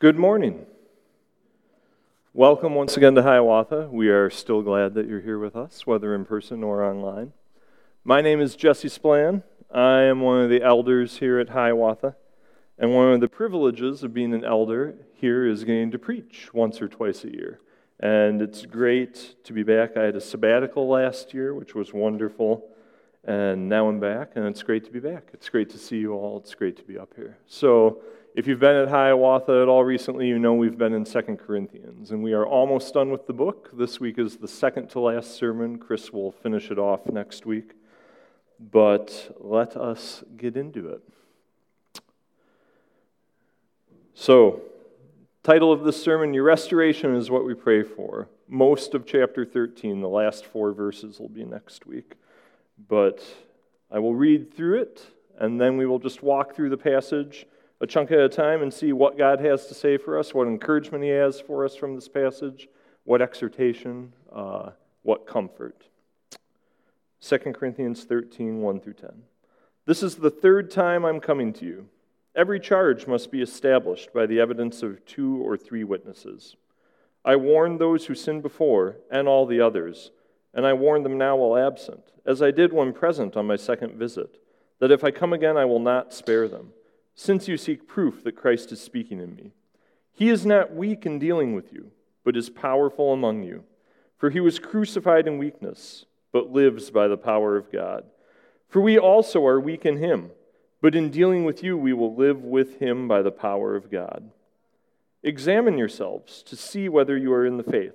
Good morning. Welcome once again to Hiawatha. We are still glad that you're here with us, whether in person or online. My name is Jesse Splan. I am one of the elders here at Hiawatha, and one of the privileges of being an elder here is getting to preach once or twice a year. And it's great to be back. I had a sabbatical last year, which was wonderful, and now I'm back, and it's great to be back. It's great to see you all. It's great to be up here. So, if you've been at Hiawatha at all recently, you know we've been in Second Corinthians, and we are almost done with the book. This week is the second to last sermon. Chris will finish it off next week. But let us get into it. So, title of this sermon Your Restoration is what we pray for. Most of chapter 13, the last four verses, will be next week. But I will read through it, and then we will just walk through the passage a chunk at a time and see what God has to say for us, what encouragement He has for us from this passage, what exhortation, uh, what comfort. 2 Corinthians 13, 1 through 10. This is the third time I'm coming to you. Every charge must be established by the evidence of two or three witnesses. I warned those who sinned before and all the others, and I warn them now while absent, as I did when present on my second visit, that if I come again, I will not spare them since you seek proof that Christ is speaking in me. He is not weak in dealing with you, but is powerful among you. For he was crucified in weakness, but lives by the power of God. For we also are weak in him, but in dealing with you, we will live with him by the power of God. Examine yourselves to see whether you are in the faith.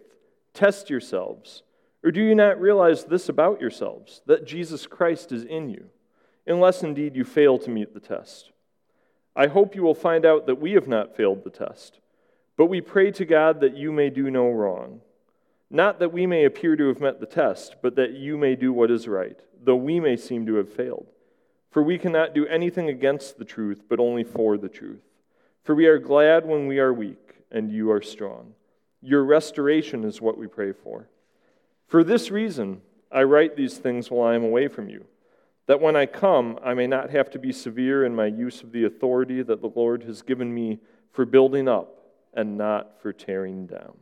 Test yourselves. Or do you not realize this about yourselves, that Jesus Christ is in you, unless indeed you fail to meet the test? I hope you will find out that we have not failed the test. But we pray to God that you may do no wrong. Not that we may appear to have met the test, but that you may do what is right, though we may seem to have failed. For we cannot do anything against the truth, but only for the truth. For we are glad when we are weak, and you are strong. Your restoration is what we pray for. For this reason, I write these things while I am away from you that when I come, I may not have to be severe in my use of the authority that the Lord has given me for building up and not for tearing down.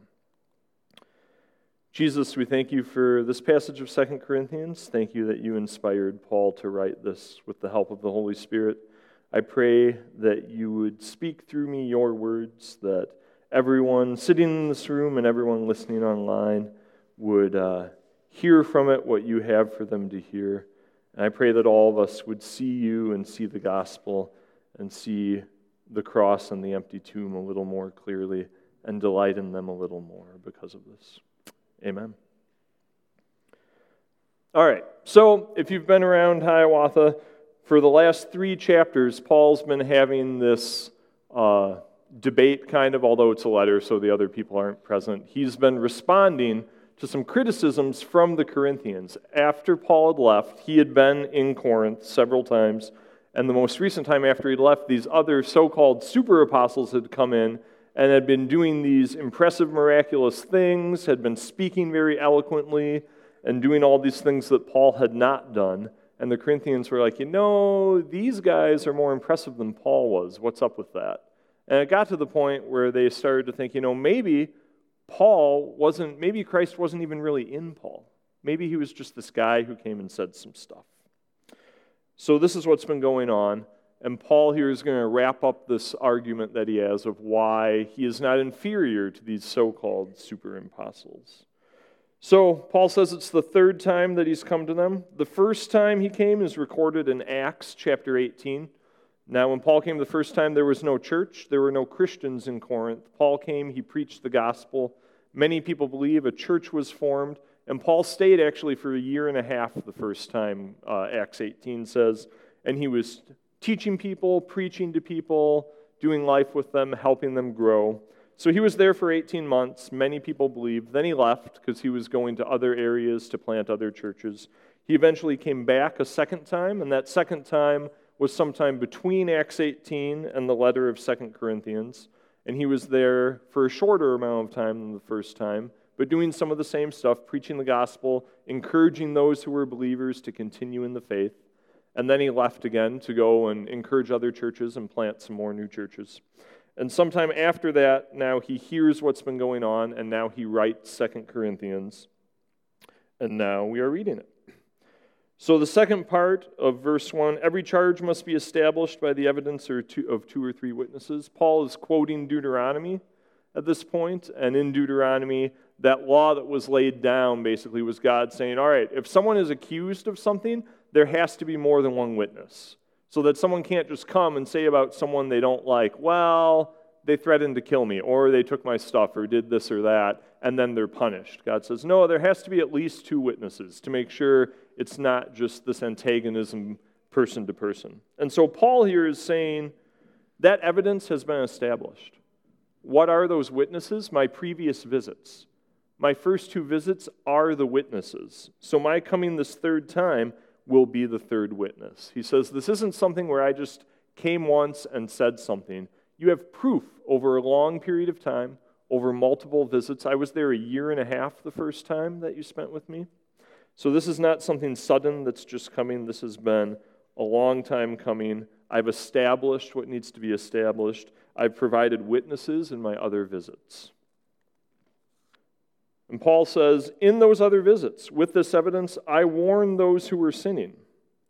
Jesus, we thank you for this passage of Second Corinthians. Thank you that you inspired Paul to write this with the help of the Holy Spirit. I pray that you would speak through me your words, that everyone sitting in this room and everyone listening online would uh, hear from it what you have for them to hear. And I pray that all of us would see you and see the gospel and see the cross and the empty tomb a little more clearly and delight in them a little more because of this. Amen. All right, so if you've been around Hiawatha, for the last three chapters, Paul's been having this uh, debate, kind of, although it's a letter, so the other people aren't present. He's been responding to some criticisms from the Corinthians. After Paul had left, he had been in Corinth several times, and the most recent time after he left, these other so called super apostles had come in and had been doing these impressive, miraculous things, had been speaking very eloquently, and doing all these things that Paul had not done. And the Corinthians were like, you know, these guys are more impressive than Paul was. What's up with that? And it got to the point where they started to think, you know, maybe Paul wasn't, maybe Christ wasn't even really in Paul. Maybe he was just this guy who came and said some stuff. So, this is what's been going on. And Paul here is going to wrap up this argument that he has of why he is not inferior to these so called super apostles. So, Paul says it's the third time that he's come to them. The first time he came is recorded in Acts chapter 18. Now, when Paul came the first time, there was no church, there were no Christians in Corinth. Paul came, he preached the gospel. Many people believe a church was formed, and Paul stayed actually for a year and a half the first time, uh, Acts 18 says, and he was teaching people, preaching to people, doing life with them, helping them grow. So he was there for 18 months, many people believe. Then he left because he was going to other areas to plant other churches. He eventually came back a second time, and that second time, was sometime between Acts 18 and the letter of Second Corinthians, and he was there for a shorter amount of time than the first time, but doing some of the same stuff, preaching the gospel, encouraging those who were believers to continue in the faith. And then he left again to go and encourage other churches and plant some more new churches. And sometime after that, now he hears what's been going on, and now he writes Second Corinthians. And now we are reading it. So, the second part of verse 1 every charge must be established by the evidence of two or three witnesses. Paul is quoting Deuteronomy at this point, and in Deuteronomy, that law that was laid down basically was God saying, All right, if someone is accused of something, there has to be more than one witness. So that someone can't just come and say about someone they don't like, Well, they threatened to kill me, or they took my stuff, or did this or that, and then they're punished. God says, No, there has to be at least two witnesses to make sure it's not just this antagonism person to person. And so Paul here is saying that evidence has been established. What are those witnesses? My previous visits. My first two visits are the witnesses. So my coming this third time will be the third witness. He says, This isn't something where I just came once and said something. You have proof over a long period of time, over multiple visits. I was there a year and a half the first time that you spent with me. So this is not something sudden that's just coming. This has been a long time coming. I've established what needs to be established. I've provided witnesses in my other visits. And Paul says, In those other visits, with this evidence, I warned those who were sinning,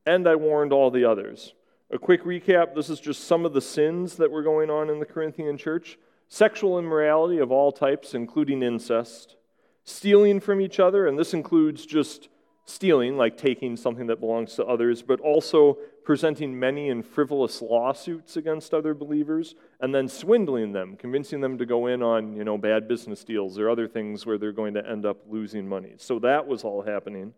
and I warned all the others. A quick recap this is just some of the sins that were going on in the Corinthian church sexual immorality of all types, including incest, stealing from each other, and this includes just stealing, like taking something that belongs to others, but also presenting many and frivolous lawsuits against other believers, and then swindling them, convincing them to go in on you know bad business deals or other things where they're going to end up losing money. So that was all happening.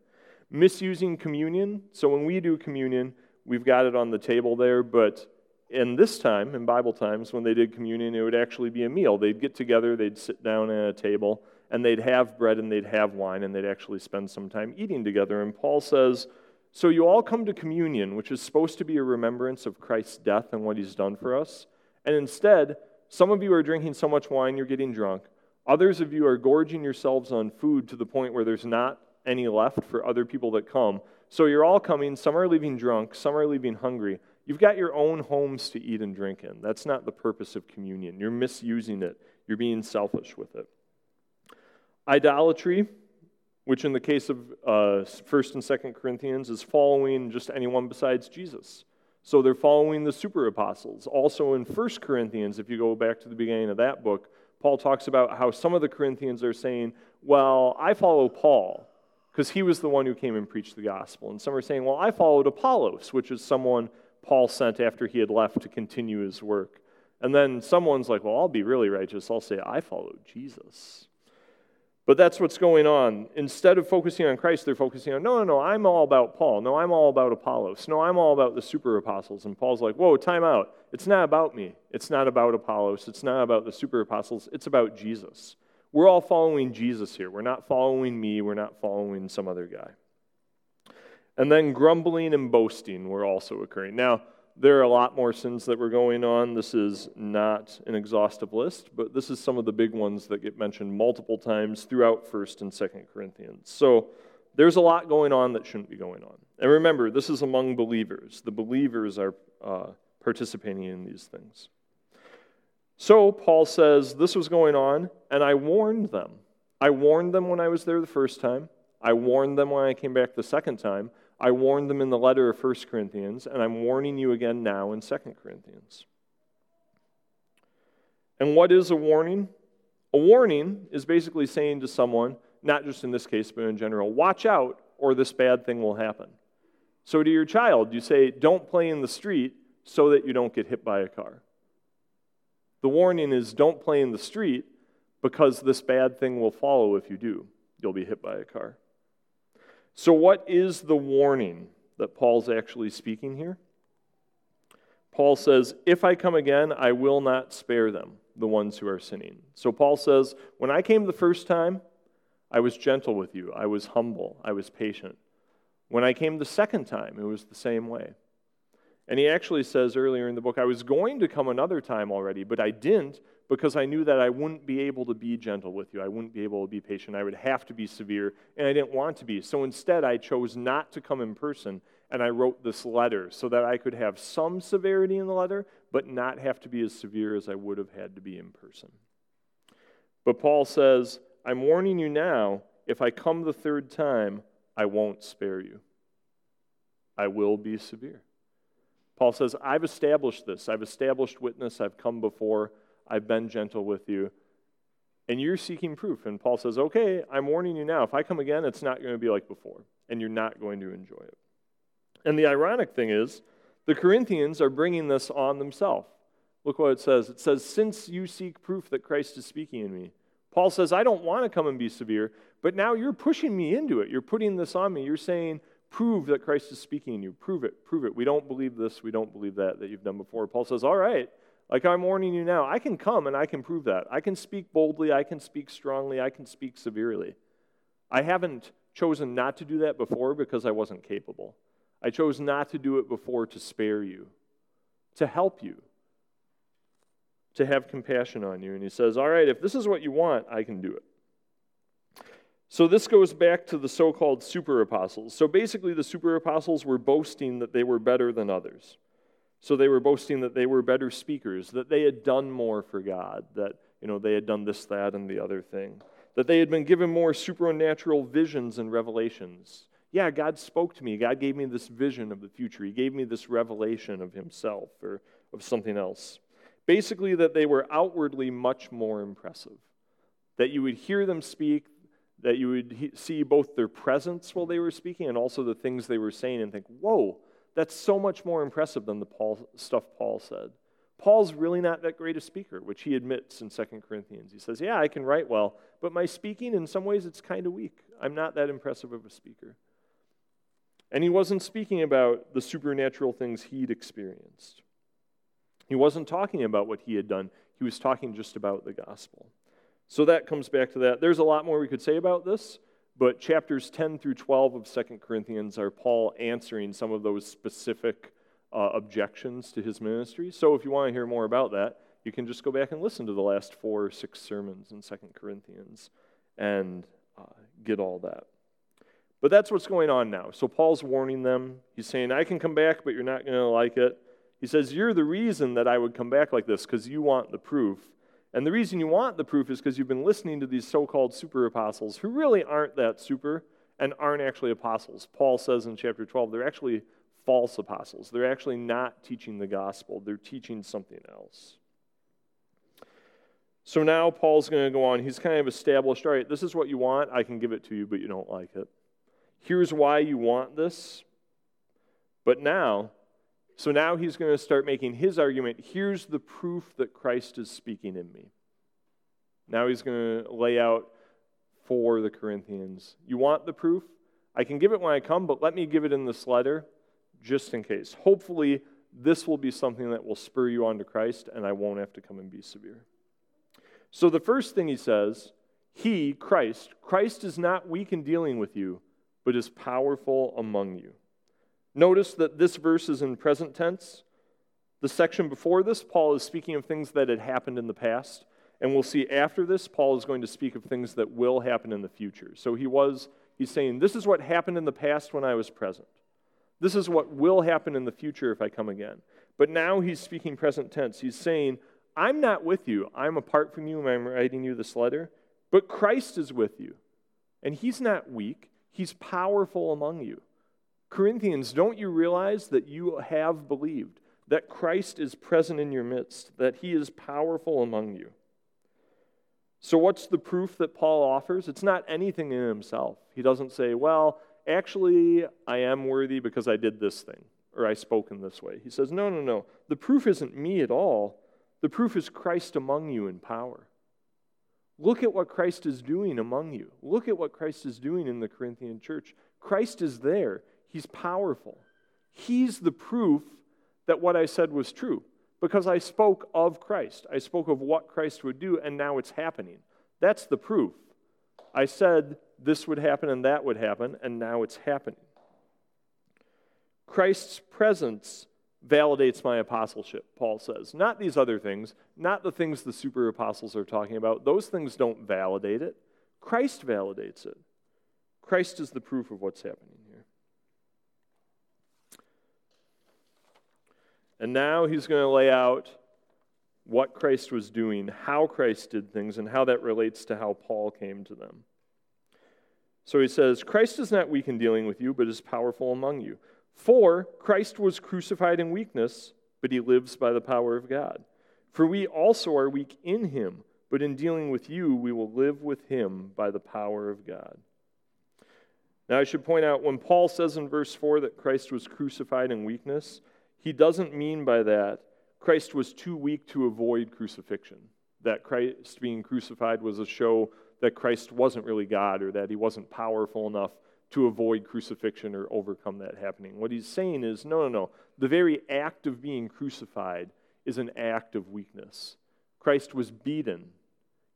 Misusing communion. So when we do communion, we've got it on the table there, but in this time, in Bible times, when they did communion, it would actually be a meal. They'd get together, they'd sit down at a table, and they'd have bread and they'd have wine and they'd actually spend some time eating together. And Paul says, So you all come to communion, which is supposed to be a remembrance of Christ's death and what he's done for us. And instead, some of you are drinking so much wine you're getting drunk. Others of you are gorging yourselves on food to the point where there's not any left for other people that come. So you're all coming. Some are leaving drunk, some are leaving hungry. You've got your own homes to eat and drink in. That's not the purpose of communion. You're misusing it, you're being selfish with it. Idolatry, which in the case of uh, 1st and 2nd Corinthians is following just anyone besides Jesus. So they're following the super apostles. Also in 1st Corinthians, if you go back to the beginning of that book, Paul talks about how some of the Corinthians are saying, Well, I follow Paul because he was the one who came and preached the gospel. And some are saying, Well, I followed Apollos, which is someone Paul sent after he had left to continue his work. And then someone's like, Well, I'll be really righteous. I'll say, I followed Jesus. But that's what's going on. Instead of focusing on Christ, they're focusing on, no, no, no, I'm all about Paul. No, I'm all about Apollos. No, I'm all about the super apostles. And Paul's like, whoa, time out. It's not about me. It's not about Apollos. It's not about the super apostles. It's about Jesus. We're all following Jesus here. We're not following me. We're not following some other guy. And then grumbling and boasting were also occurring. Now, there are a lot more sins that were going on. This is not an exhaustive list, but this is some of the big ones that get mentioned multiple times throughout 1st and 2nd Corinthians. So there's a lot going on that shouldn't be going on. And remember, this is among believers. The believers are uh, participating in these things. So Paul says, This was going on, and I warned them. I warned them when I was there the first time. I warned them when I came back the second time. I warned them in the letter of 1 Corinthians, and I'm warning you again now in 2 Corinthians. And what is a warning? A warning is basically saying to someone, not just in this case, but in general, watch out or this bad thing will happen. So to your child, you say, don't play in the street so that you don't get hit by a car. The warning is don't play in the street because this bad thing will follow if you do. You'll be hit by a car. So, what is the warning that Paul's actually speaking here? Paul says, If I come again, I will not spare them, the ones who are sinning. So, Paul says, When I came the first time, I was gentle with you, I was humble, I was patient. When I came the second time, it was the same way. And he actually says earlier in the book, I was going to come another time already, but I didn't because I knew that I wouldn't be able to be gentle with you. I wouldn't be able to be patient. I would have to be severe, and I didn't want to be. So instead, I chose not to come in person, and I wrote this letter so that I could have some severity in the letter, but not have to be as severe as I would have had to be in person. But Paul says, I'm warning you now, if I come the third time, I won't spare you. I will be severe. Paul says, I've established this. I've established witness. I've come before. I've been gentle with you. And you're seeking proof. And Paul says, Okay, I'm warning you now. If I come again, it's not going to be like before, and you're not going to enjoy it. And the ironic thing is, the Corinthians are bringing this on themselves. Look what it says. It says, Since you seek proof that Christ is speaking in me. Paul says, I don't want to come and be severe, but now you're pushing me into it. You're putting this on me. You're saying, Prove that Christ is speaking in you. Prove it. Prove it. We don't believe this. We don't believe that that you've done before. Paul says, All right, like I'm warning you now, I can come and I can prove that. I can speak boldly. I can speak strongly. I can speak severely. I haven't chosen not to do that before because I wasn't capable. I chose not to do it before to spare you, to help you, to have compassion on you. And he says, All right, if this is what you want, I can do it. So this goes back to the so called super apostles. So basically, the super apostles were boasting that they were better than others. So they were boasting that they were better speakers, that they had done more for God, that you know they had done this, that, and the other thing, that they had been given more supernatural visions and revelations. Yeah, God spoke to me. God gave me this vision of the future. He gave me this revelation of Himself or of something else. Basically, that they were outwardly much more impressive. That you would hear them speak, that you would see both their presence while they were speaking and also the things they were saying and think, whoa, that's so much more impressive than the Paul, stuff Paul said. Paul's really not that great a speaker, which he admits in 2 Corinthians. He says, Yeah, I can write well, but my speaking, in some ways, it's kind of weak. I'm not that impressive of a speaker. And he wasn't speaking about the supernatural things he'd experienced. He wasn't talking about what he had done, he was talking just about the gospel. So that comes back to that. There's a lot more we could say about this, but chapters 10 through 12 of 2 Corinthians are Paul answering some of those specific uh, objections to his ministry. So if you want to hear more about that, you can just go back and listen to the last four or six sermons in 2 Corinthians and uh, get all that. But that's what's going on now. So Paul's warning them. He's saying, I can come back, but you're not going to like it. He says, You're the reason that I would come back like this because you want the proof. And the reason you want the proof is because you've been listening to these so called super apostles who really aren't that super and aren't actually apostles. Paul says in chapter 12, they're actually false apostles. They're actually not teaching the gospel, they're teaching something else. So now Paul's going to go on. He's kind of established all right, this is what you want. I can give it to you, but you don't like it. Here's why you want this. But now, so now he's going to start making his argument. Here's the proof that Christ is speaking in me. Now he's going to lay out for the Corinthians. You want the proof? I can give it when I come, but let me give it in this letter just in case. Hopefully, this will be something that will spur you on to Christ, and I won't have to come and be severe. So, the first thing he says, He, Christ, Christ is not weak in dealing with you, but is powerful among you. Notice that this verse is in present tense. The section before this, Paul is speaking of things that had happened in the past. And we'll see after this, Paul is going to speak of things that will happen in the future. So he was, he's saying, This is what happened in the past when I was present. This is what will happen in the future if I come again. But now he's speaking present tense. He's saying, I'm not with you. I'm apart from you. And I'm writing you this letter. But Christ is with you. And he's not weak, he's powerful among you. Corinthians, don't you realize that you have believed, that Christ is present in your midst, that he is powerful among you? So, what's the proof that Paul offers? It's not anything in himself. He doesn't say, well, actually, I am worthy because I did this thing, or I spoke in this way. He says, no, no, no. The proof isn't me at all. The proof is Christ among you in power. Look at what Christ is doing among you. Look at what Christ is doing in the Corinthian church. Christ is there. He's powerful. He's the proof that what I said was true because I spoke of Christ. I spoke of what Christ would do, and now it's happening. That's the proof. I said this would happen and that would happen, and now it's happening. Christ's presence validates my apostleship, Paul says. Not these other things, not the things the super apostles are talking about. Those things don't validate it. Christ validates it. Christ is the proof of what's happening. And now he's going to lay out what Christ was doing, how Christ did things, and how that relates to how Paul came to them. So he says, Christ is not weak in dealing with you, but is powerful among you. For Christ was crucified in weakness, but he lives by the power of God. For we also are weak in him, but in dealing with you, we will live with him by the power of God. Now, I should point out when Paul says in verse 4 that Christ was crucified in weakness, he doesn't mean by that Christ was too weak to avoid crucifixion, that Christ being crucified was a show that Christ wasn't really God or that he wasn't powerful enough to avoid crucifixion or overcome that happening. What he's saying is no, no, no. The very act of being crucified is an act of weakness. Christ was beaten,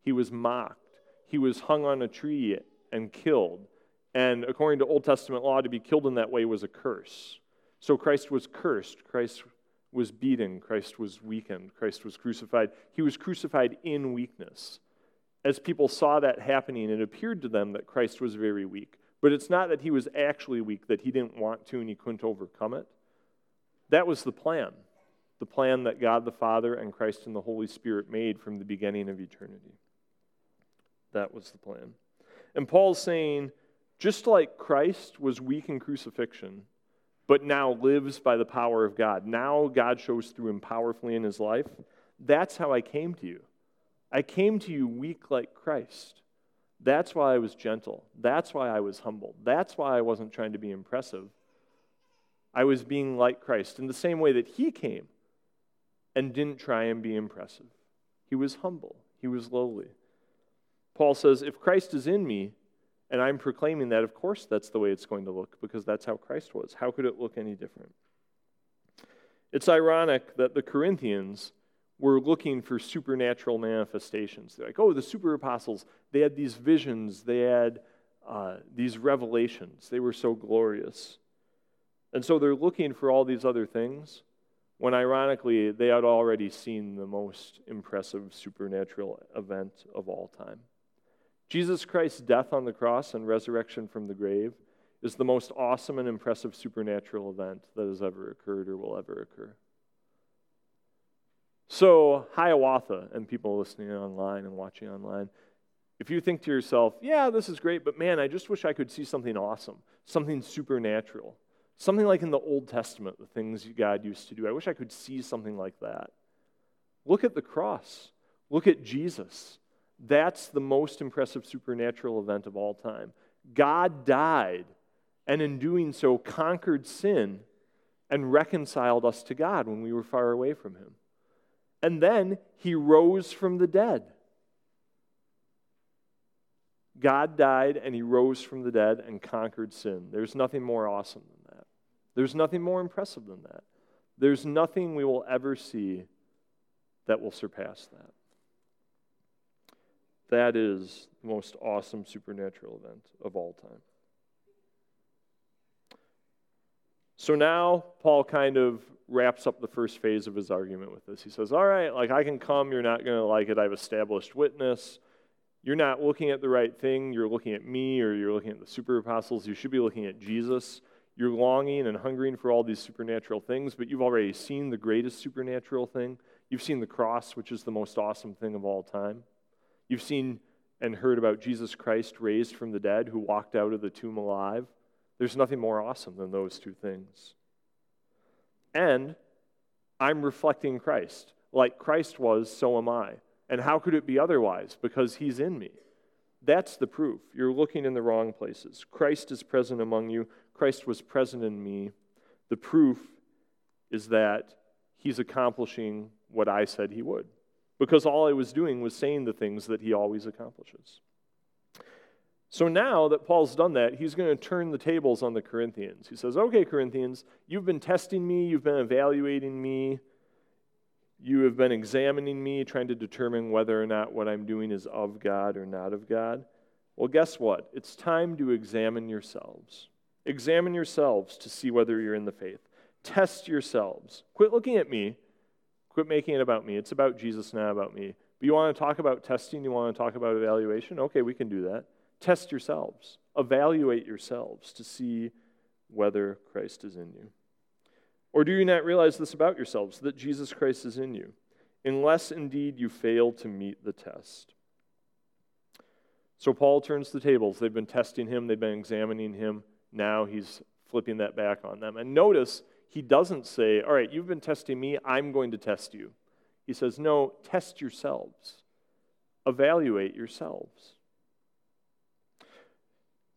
he was mocked, he was hung on a tree and killed. And according to Old Testament law, to be killed in that way was a curse. So Christ was cursed. Christ was beaten. Christ was weakened. Christ was crucified. He was crucified in weakness. As people saw that happening, it appeared to them that Christ was very weak. But it's not that he was actually weak, that he didn't want to and he couldn't overcome it. That was the plan. The plan that God the Father and Christ and the Holy Spirit made from the beginning of eternity. That was the plan. And Paul's saying, just like Christ was weak in crucifixion, but now lives by the power of God. Now God shows through him powerfully in his life. That's how I came to you. I came to you weak like Christ. That's why I was gentle. That's why I was humble. That's why I wasn't trying to be impressive. I was being like Christ in the same way that he came and didn't try and be impressive. He was humble, he was lowly. Paul says, If Christ is in me, and I'm proclaiming that, of course, that's the way it's going to look because that's how Christ was. How could it look any different? It's ironic that the Corinthians were looking for supernatural manifestations. They're like, oh, the super apostles, they had these visions, they had uh, these revelations, they were so glorious. And so they're looking for all these other things when ironically they had already seen the most impressive supernatural event of all time. Jesus Christ's death on the cross and resurrection from the grave is the most awesome and impressive supernatural event that has ever occurred or will ever occur. So, Hiawatha, and people listening online and watching online, if you think to yourself, yeah, this is great, but man, I just wish I could see something awesome, something supernatural, something like in the Old Testament, the things God used to do. I wish I could see something like that. Look at the cross, look at Jesus. That's the most impressive supernatural event of all time. God died, and in doing so, conquered sin and reconciled us to God when we were far away from Him. And then He rose from the dead. God died and He rose from the dead and conquered sin. There's nothing more awesome than that. There's nothing more impressive than that. There's nothing we will ever see that will surpass that. That is the most awesome supernatural event of all time. So now Paul kind of wraps up the first phase of his argument with this. He says, All right, like I can come, you're not going to like it. I've established witness. You're not looking at the right thing. You're looking at me or you're looking at the super apostles. You should be looking at Jesus. You're longing and hungering for all these supernatural things, but you've already seen the greatest supernatural thing. You've seen the cross, which is the most awesome thing of all time. You've seen and heard about Jesus Christ raised from the dead who walked out of the tomb alive. There's nothing more awesome than those two things. And I'm reflecting Christ. Like Christ was, so am I. And how could it be otherwise? Because he's in me. That's the proof. You're looking in the wrong places. Christ is present among you, Christ was present in me. The proof is that he's accomplishing what I said he would because all I was doing was saying the things that he always accomplishes. So now that Paul's done that, he's going to turn the tables on the Corinthians. He says, Okay, Corinthians, you've been testing me, you've been evaluating me, you have been examining me, trying to determine whether or not what I'm doing is of God or not of God. Well, guess what? It's time to examine yourselves. Examine yourselves to see whether you're in the faith. Test yourselves. Quit looking at me Quit making it about me. It's about Jesus, not about me. But you want to talk about testing? You want to talk about evaluation? Okay, we can do that. Test yourselves, evaluate yourselves to see whether Christ is in you. Or do you not realize this about yourselves, that Jesus Christ is in you, unless indeed you fail to meet the test? So Paul turns the tables. They've been testing him, they've been examining him. Now he's flipping that back on them. And notice he doesn't say, All right, you've been testing me, I'm going to test you. He says, No, test yourselves, evaluate yourselves.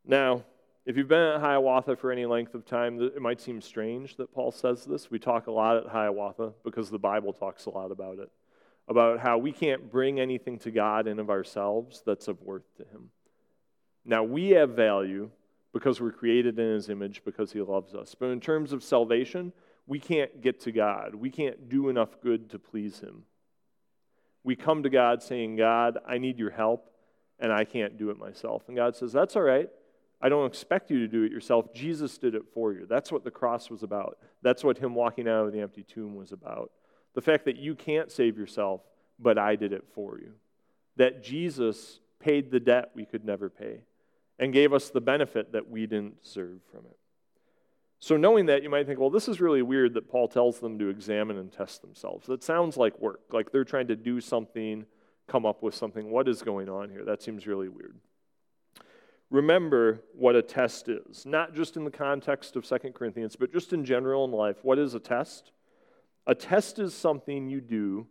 Now, if you've been at Hiawatha for any length of time, it might seem strange that Paul says this. We talk a lot at Hiawatha because the Bible talks a lot about it, about how we can't bring anything to God in of ourselves that's of worth to Him. Now, we have value because we're created in His image because He loves us. But in terms of salvation, we can't get to God. We can't do enough good to please Him. We come to God saying, God, I need your help, and I can't do it myself. And God says, That's all right. I don't expect you to do it yourself. Jesus did it for you. That's what the cross was about. That's what him walking out of the empty tomb was about. The fact that you can't save yourself, but I did it for you. That Jesus paid the debt we could never pay and gave us the benefit that we didn't deserve from it. So, knowing that, you might think, well, this is really weird that Paul tells them to examine and test themselves. That sounds like work, like they're trying to do something, come up with something. What is going on here? That seems really weird remember what a test is, not just in the context of 2 Corinthians, but just in general in life. What is a test? A test is something you do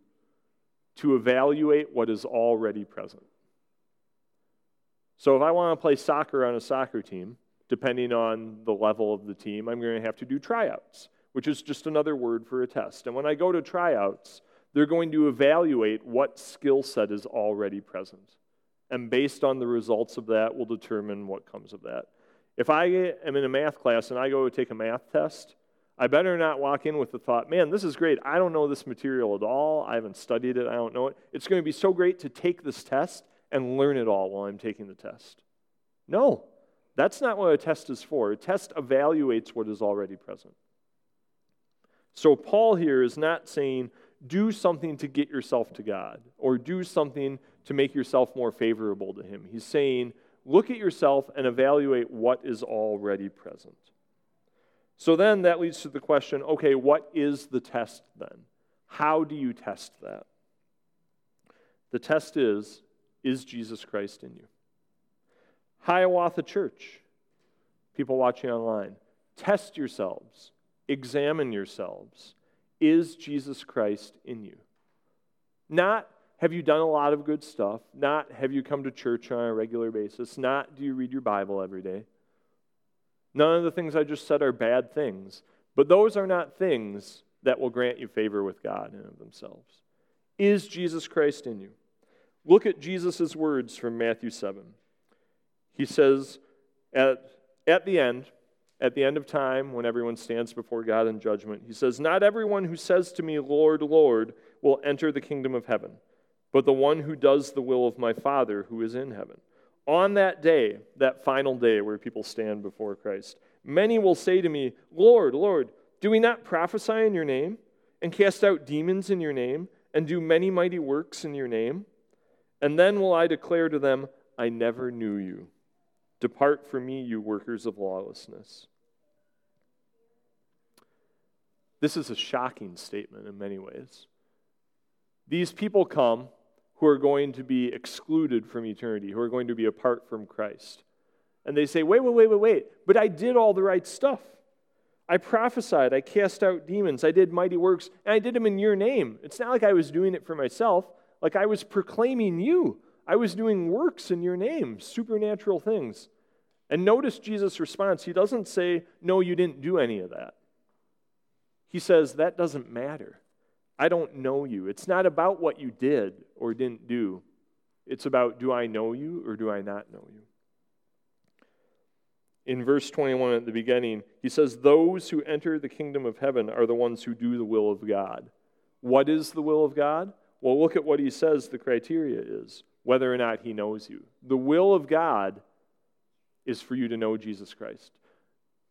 to evaluate what is already present. So if I want to play soccer on a soccer team, depending on the level of the team, I'm going to have to do tryouts, which is just another word for a test. And when I go to tryouts, they're going to evaluate what skill set is already present and based on the results of that, we'll determine what comes of that. If I am in a math class and I go to take a math test, I better not walk in with the thought, man, this is great. I don't know this material at all. I haven't studied it. I don't know it. It's going to be so great to take this test and learn it all while I'm taking the test. No, that's not what a test is for. A test evaluates what is already present. So, Paul here is not saying, do something to get yourself to God or do something to make yourself more favorable to Him. He's saying, look at yourself and evaluate what is already present. So then that leads to the question okay, what is the test then? How do you test that? The test is is Jesus Christ in you? Hiawatha Church, people watching online, test yourselves, examine yourselves. Is Jesus Christ in you? Not have you done a lot of good stuff? Not have you come to church on a regular basis? Not do you read your Bible every day? None of the things I just said are bad things, but those are not things that will grant you favor with God in of themselves. Is Jesus Christ in you? Look at Jesus' words from Matthew 7. He says, at, at the end, at the end of time, when everyone stands before God in judgment, he says, Not everyone who says to me, Lord, Lord, will enter the kingdom of heaven but the one who does the will of my Father who is in heaven. On that day, that final day where people stand before Christ, many will say to me, Lord, Lord, do we not prophesy in your name, and cast out demons in your name, and do many mighty works in your name? And then will I declare to them, I never knew you. Depart from me, you workers of lawlessness. This is a shocking statement in many ways. These people come who are going to be excluded from eternity, who are going to be apart from Christ. And they say, wait, wait, wait, wait, wait, but I did all the right stuff. I prophesied, I cast out demons, I did mighty works, and I did them in your name. It's not like I was doing it for myself, like I was proclaiming you. I was doing works in your name, supernatural things. And notice Jesus' response. He doesn't say, No, you didn't do any of that. He says, That doesn't matter. I don't know you. It's not about what you did or didn't do. It's about do I know you or do I not know you? In verse 21 at the beginning, he says, Those who enter the kingdom of heaven are the ones who do the will of God. What is the will of God? Well, look at what he says the criteria is whether or not he knows you. The will of God is for you to know Jesus Christ.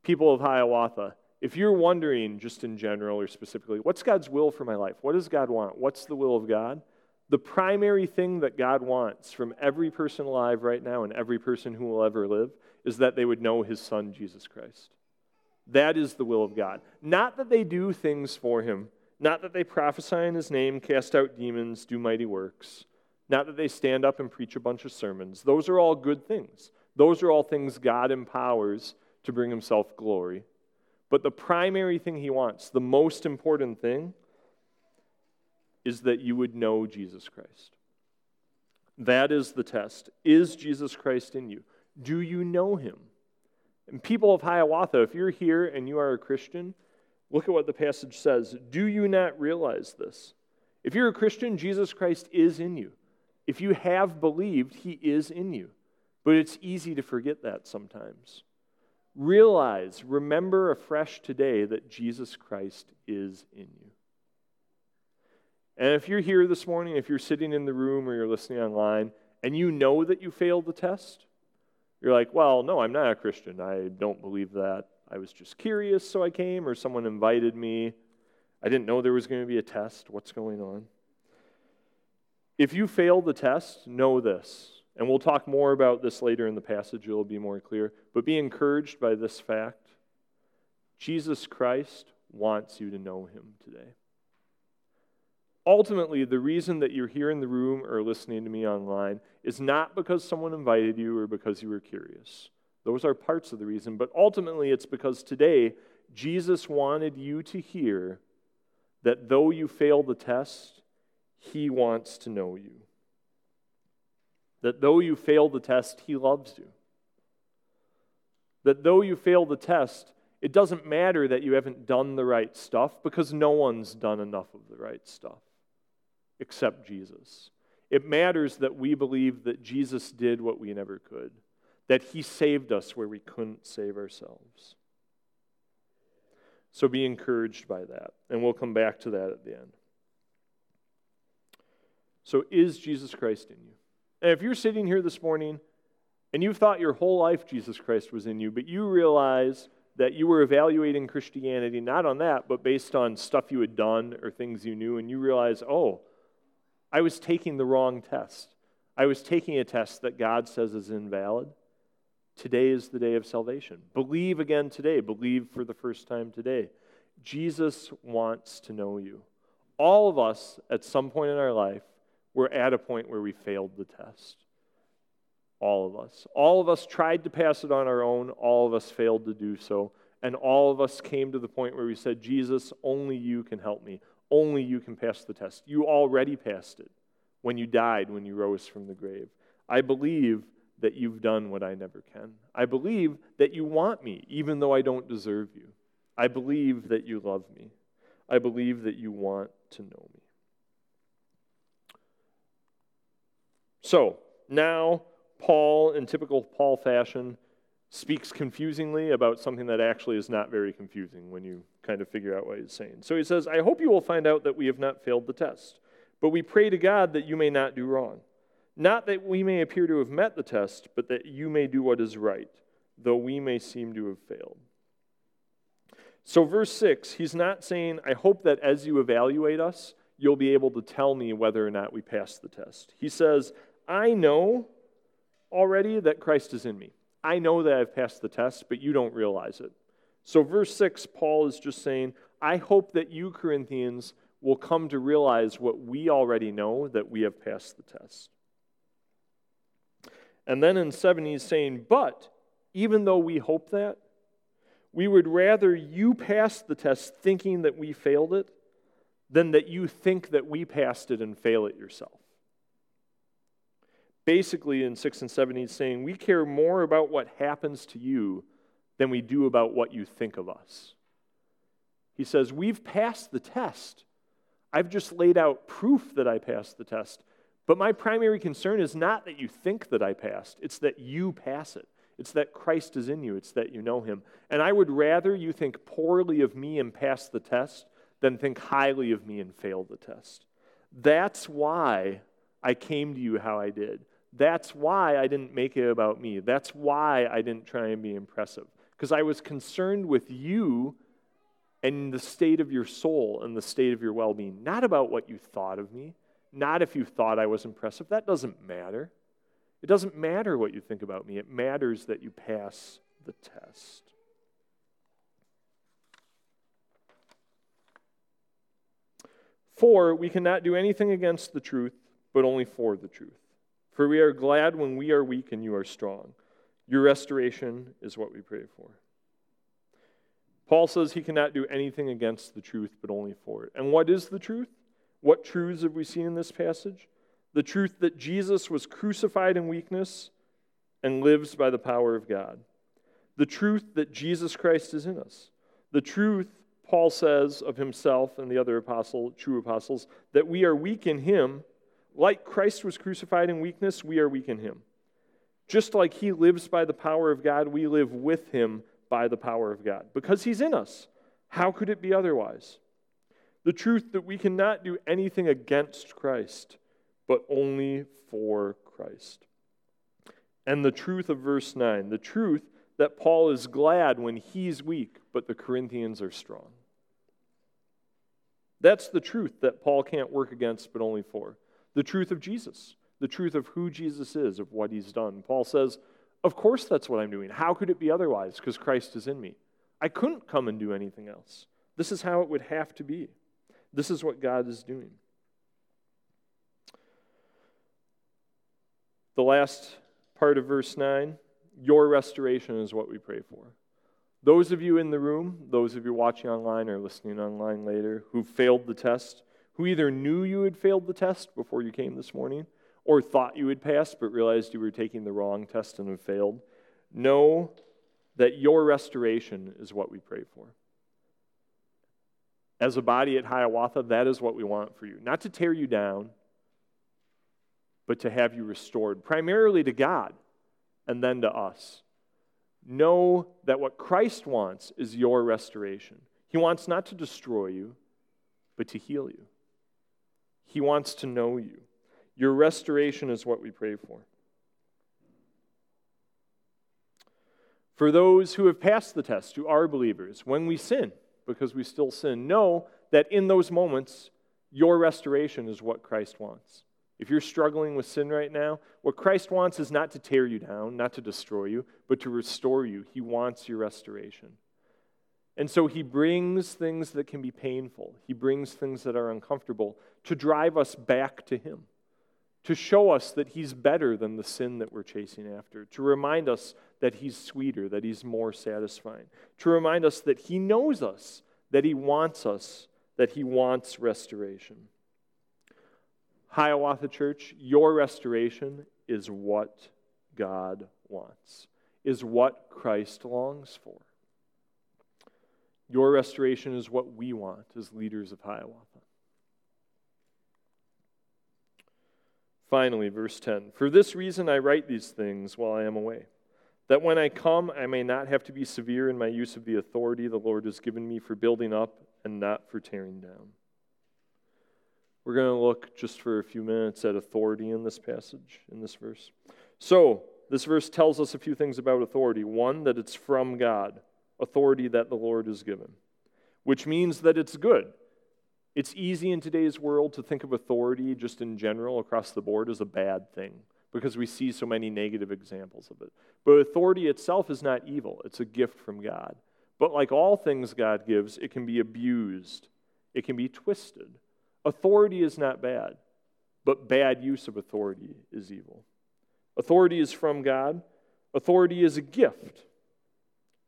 People of Hiawatha, if you're wondering, just in general or specifically, what's God's will for my life? What does God want? What's the will of God? The primary thing that God wants from every person alive right now and every person who will ever live is that they would know his son, Jesus Christ. That is the will of God. Not that they do things for him, not that they prophesy in his name, cast out demons, do mighty works, not that they stand up and preach a bunch of sermons. Those are all good things. Those are all things God empowers to bring himself glory. But the primary thing he wants, the most important thing, is that you would know Jesus Christ. That is the test. Is Jesus Christ in you? Do you know him? And people of Hiawatha, if you're here and you are a Christian, look at what the passage says. Do you not realize this? If you're a Christian, Jesus Christ is in you. If you have believed, he is in you. But it's easy to forget that sometimes. Realize, remember afresh today that Jesus Christ is in you. And if you're here this morning, if you're sitting in the room or you're listening online, and you know that you failed the test, you're like, well, no, I'm not a Christian. I don't believe that. I was just curious, so I came, or someone invited me. I didn't know there was going to be a test. What's going on? If you fail the test, know this. And we'll talk more about this later in the passage, it'll be more clear. But be encouraged by this fact Jesus Christ wants you to know him today. Ultimately, the reason that you're here in the room or listening to me online is not because someone invited you or because you were curious. Those are parts of the reason, but ultimately it's because today Jesus wanted you to hear that though you failed the test, he wants to know you. That though you failed the test, he loves you. That though you failed the test, it doesn't matter that you haven't done the right stuff because no one's done enough of the right stuff except Jesus. It matters that we believe that Jesus did what we never could, that he saved us where we couldn't save ourselves. So be encouraged by that, and we'll come back to that at the end. So, is Jesus Christ in you? And if you're sitting here this morning and you've thought your whole life Jesus Christ was in you, but you realize that you were evaluating Christianity not on that, but based on stuff you had done or things you knew, and you realize, oh, I was taking the wrong test. I was taking a test that God says is invalid. Today is the day of salvation. Believe again today. Believe for the first time today. Jesus wants to know you. All of us, at some point in our life, were at a point where we failed the test. All of us. All of us tried to pass it on our own. All of us failed to do so. And all of us came to the point where we said, Jesus, only you can help me. Only you can pass the test. You already passed it when you died, when you rose from the grave. I believe that you've done what I never can. I believe that you want me, even though I don't deserve you. I believe that you love me. I believe that you want to know me. So, now, Paul, in typical Paul fashion, speaks confusingly about something that actually is not very confusing when you kind of figure out what he's saying. So he says, I hope you will find out that we have not failed the test, but we pray to God that you may not do wrong. Not that we may appear to have met the test, but that you may do what is right, though we may seem to have failed. So, verse 6, he's not saying, I hope that as you evaluate us, you'll be able to tell me whether or not we passed the test. He says, I know already that Christ is in me. I know that I've passed the test, but you don't realize it. So, verse 6, Paul is just saying, I hope that you, Corinthians, will come to realize what we already know that we have passed the test. And then in 7, he's saying, But even though we hope that, we would rather you pass the test thinking that we failed it than that you think that we passed it and fail it yourself. Basically in 6 and 7 he's saying we care more about what happens to you than we do about what you think of us. He says we've passed the test. I've just laid out proof that i passed the test but my primary concern is not that you think that i passed it's that you pass it it's that christ is in you it's that you know him and i would rather you think poorly of me and pass the test than think highly of me and fail the test that's why I came to you how I did. That's why I didn't make it about me. That's why I didn't try and be impressive. Because I was concerned with you and the state of your soul and the state of your well being, not about what you thought of me, not if you thought I was impressive. That doesn't matter. It doesn't matter what you think about me, it matters that you pass the test. For we cannot do anything against the truth, but only for the truth. For we are glad when we are weak and you are strong. Your restoration is what we pray for. Paul says he cannot do anything against the truth, but only for it. And what is the truth? What truths have we seen in this passage? The truth that Jesus was crucified in weakness and lives by the power of God. The truth that Jesus Christ is in us. The truth Paul says of himself and the other apostle, true apostles, that we are weak in him. Like Christ was crucified in weakness, we are weak in him. Just like he lives by the power of God, we live with him by the power of God. Because he's in us. How could it be otherwise? The truth that we cannot do anything against Christ, but only for Christ. And the truth of verse 9, the truth that Paul is glad when he's weak, but the Corinthians are strong. That's the truth that Paul can't work against, but only for. The truth of Jesus, the truth of who Jesus is, of what he's done. Paul says, Of course, that's what I'm doing. How could it be otherwise? Because Christ is in me. I couldn't come and do anything else. This is how it would have to be. This is what God is doing. The last part of verse 9 your restoration is what we pray for. Those of you in the room, those of you watching online or listening online later, who failed the test, who either knew you had failed the test before you came this morning, or thought you had passed but realized you were taking the wrong test and have failed, know that your restoration is what we pray for. As a body at Hiawatha, that is what we want for you. Not to tear you down, but to have you restored, primarily to God and then to us. Know that what Christ wants is your restoration. He wants not to destroy you, but to heal you. He wants to know you. Your restoration is what we pray for. For those who have passed the test, who are believers, when we sin, because we still sin, know that in those moments, your restoration is what Christ wants. If you're struggling with sin right now, what Christ wants is not to tear you down, not to destroy you, but to restore you. He wants your restoration. And so he brings things that can be painful, he brings things that are uncomfortable to drive us back to him, to show us that he's better than the sin that we're chasing after, to remind us that he's sweeter, that he's more satisfying, to remind us that he knows us, that he wants us, that he wants restoration. Hiawatha Church, your restoration is what God wants, is what Christ longs for. Your restoration is what we want as leaders of Hiawatha. Finally, verse 10 For this reason I write these things while I am away, that when I come I may not have to be severe in my use of the authority the Lord has given me for building up and not for tearing down. We're going to look just for a few minutes at authority in this passage, in this verse. So, this verse tells us a few things about authority. One, that it's from God, authority that the Lord has given, which means that it's good. It's easy in today's world to think of authority just in general across the board as a bad thing because we see so many negative examples of it. But authority itself is not evil, it's a gift from God. But like all things God gives, it can be abused, it can be twisted. Authority is not bad, but bad use of authority is evil. Authority is from God, authority is a gift.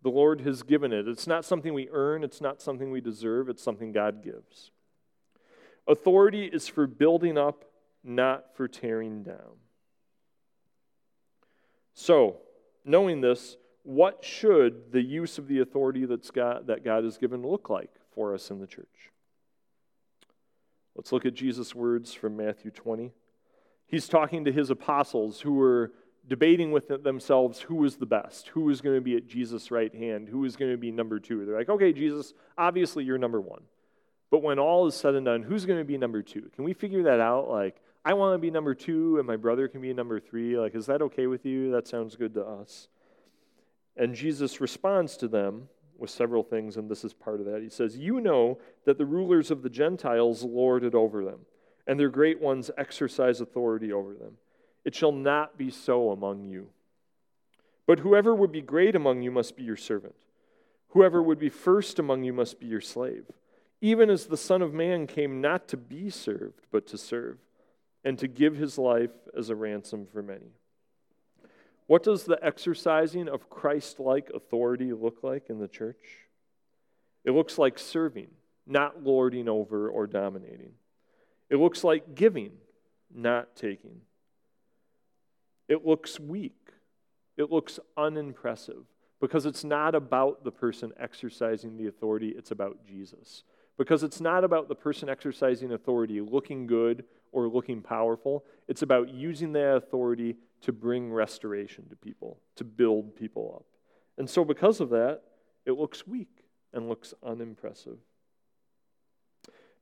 The Lord has given it. It's not something we earn, it's not something we deserve, it's something God gives. Authority is for building up, not for tearing down. So, knowing this, what should the use of the authority that's God, that God has given look like for us in the church? Let's look at Jesus' words from Matthew 20. He's talking to his apostles who were debating with themselves who was the best, who was going to be at Jesus' right hand, who was going to be number two. They're like, okay, Jesus, obviously you're number one. But when all is said and done, who's going to be number two? Can we figure that out? Like, I want to be number two and my brother can be number three. Like, is that okay with you? That sounds good to us. And Jesus responds to them with several things, and this is part of that. He says, You know that the rulers of the Gentiles lord it over them, and their great ones exercise authority over them. It shall not be so among you. But whoever would be great among you must be your servant. Whoever would be first among you must be your slave. Even as the Son of Man came not to be served, but to serve, and to give his life as a ransom for many. What does the exercising of Christ like authority look like in the church? It looks like serving, not lording over or dominating. It looks like giving, not taking. It looks weak. It looks unimpressive because it's not about the person exercising the authority, it's about Jesus. Because it's not about the person exercising authority looking good or looking powerful. It's about using that authority to bring restoration to people, to build people up. And so, because of that, it looks weak and looks unimpressive.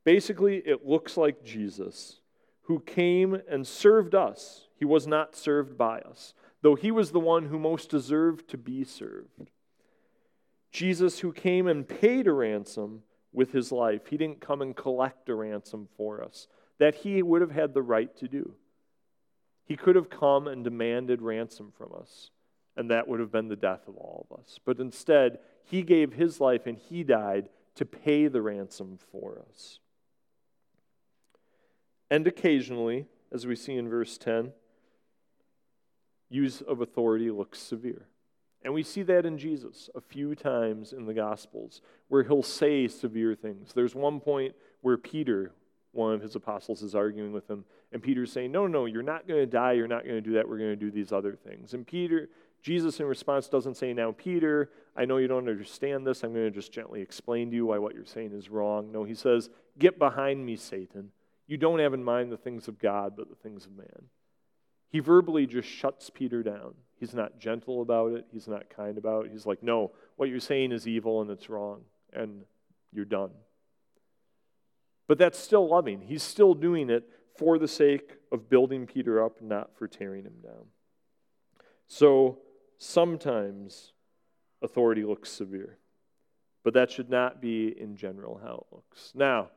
Basically, it looks like Jesus, who came and served us. He was not served by us, though he was the one who most deserved to be served. Jesus, who came and paid a ransom with his life. He didn't come and collect a ransom for us that he would have had the right to do. He could have come and demanded ransom from us, and that would have been the death of all of us. But instead, he gave his life and he died to pay the ransom for us. And occasionally, as we see in verse 10, use of authority looks severe. And we see that in Jesus a few times in the Gospels where he'll say severe things. There's one point where Peter, one of his apostles, is arguing with him, and Peter's saying, No, no, you're not going to die. You're not going to do that. We're going to do these other things. And Peter, Jesus, in response, doesn't say, Now, Peter, I know you don't understand this. I'm going to just gently explain to you why what you're saying is wrong. No, he says, Get behind me, Satan. You don't have in mind the things of God, but the things of man. He verbally just shuts Peter down. He's not gentle about it. He's not kind about it. He's like, no, what you're saying is evil and it's wrong, and you're done. But that's still loving. He's still doing it for the sake of building Peter up, not for tearing him down. So sometimes authority looks severe, but that should not be in general how it looks. Now,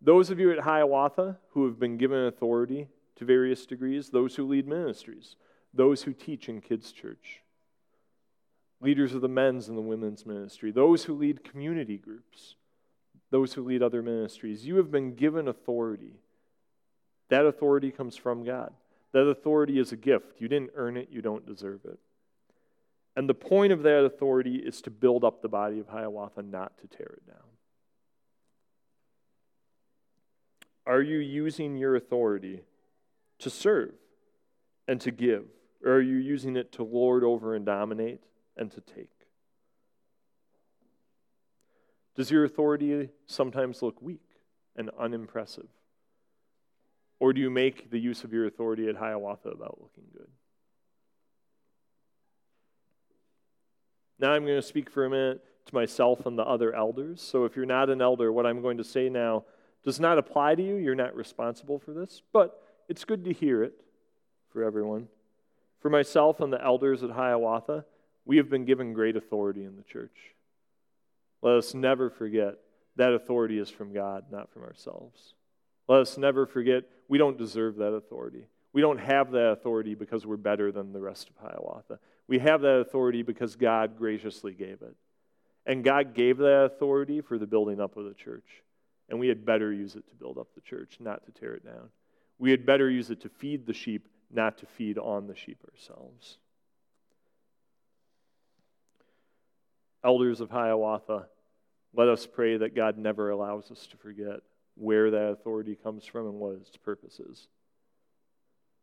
those of you at Hiawatha who have been given authority to various degrees, those who lead ministries, those who teach in kids' church, leaders of the men's and the women's ministry, those who lead community groups, those who lead other ministries. You have been given authority. That authority comes from God. That authority is a gift. You didn't earn it, you don't deserve it. And the point of that authority is to build up the body of Hiawatha, not to tear it down. Are you using your authority to serve and to give? Or are you using it to lord over and dominate and to take? Does your authority sometimes look weak and unimpressive? Or do you make the use of your authority at Hiawatha about looking good? Now I'm going to speak for a minute to myself and the other elders. So if you're not an elder, what I'm going to say now does not apply to you. You're not responsible for this, but it's good to hear it for everyone. For myself and the elders at Hiawatha, we have been given great authority in the church. Let us never forget that authority is from God, not from ourselves. Let us never forget we don't deserve that authority. We don't have that authority because we're better than the rest of Hiawatha. We have that authority because God graciously gave it. And God gave that authority for the building up of the church. And we had better use it to build up the church, not to tear it down. We had better use it to feed the sheep, not to feed on the sheep ourselves. Elders of Hiawatha, let us pray that God never allows us to forget where that authority comes from and what its purpose is.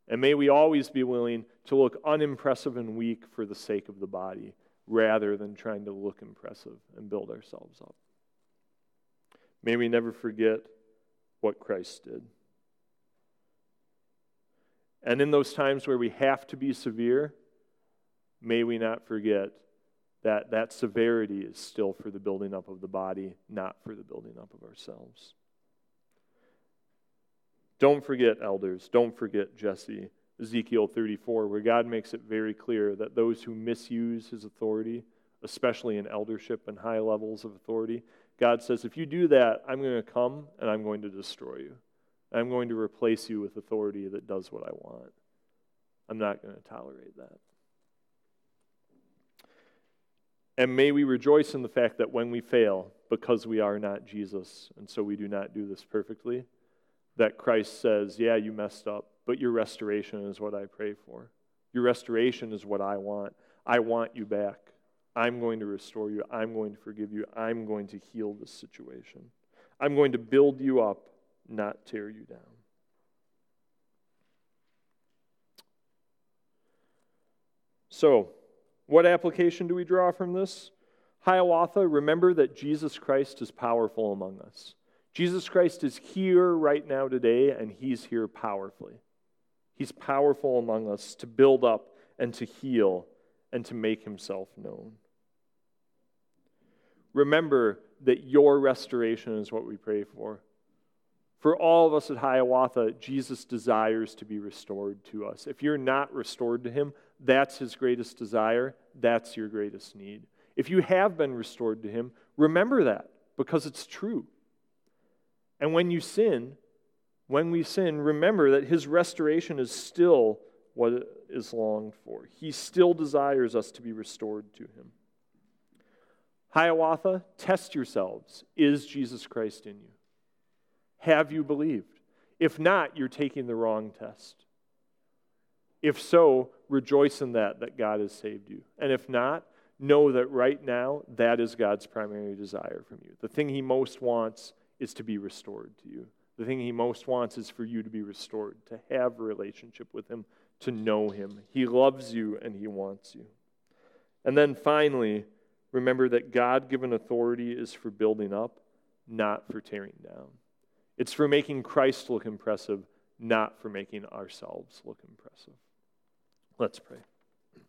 And may we always be willing to look unimpressive and weak for the sake of the body rather than trying to look impressive and build ourselves up. May we never forget what Christ did. And in those times where we have to be severe, may we not forget that that severity is still for the building up of the body, not for the building up of ourselves. Don't forget, elders, don't forget Jesse, Ezekiel 34, where God makes it very clear that those who misuse his authority, especially in eldership and high levels of authority, God says, if you do that, I'm going to come and I'm going to destroy you. I'm going to replace you with authority that does what I want. I'm not going to tolerate that. And may we rejoice in the fact that when we fail, because we are not Jesus, and so we do not do this perfectly, that Christ says, Yeah, you messed up, but your restoration is what I pray for. Your restoration is what I want. I want you back. I'm going to restore you. I'm going to forgive you. I'm going to heal this situation. I'm going to build you up, not tear you down. So, what application do we draw from this? Hiawatha, remember that Jesus Christ is powerful among us. Jesus Christ is here right now today, and he's here powerfully. He's powerful among us to build up and to heal and to make himself known. Remember that your restoration is what we pray for. For all of us at Hiawatha, Jesus desires to be restored to us. If you're not restored to him, that's his greatest desire. That's your greatest need. If you have been restored to him, remember that because it's true. And when you sin, when we sin, remember that his restoration is still what is longed for. He still desires us to be restored to him. Hiawatha, test yourselves. Is Jesus Christ in you? Have you believed? If not, you're taking the wrong test. If so, rejoice in that, that God has saved you. And if not, know that right now, that is God's primary desire from you. The thing He most wants is to be restored to you. The thing He most wants is for you to be restored, to have a relationship with Him, to know Him. He loves you and He wants you. And then finally, remember that God given authority is for building up, not for tearing down. It's for making Christ look impressive, not for making ourselves look impressive. Let's pray.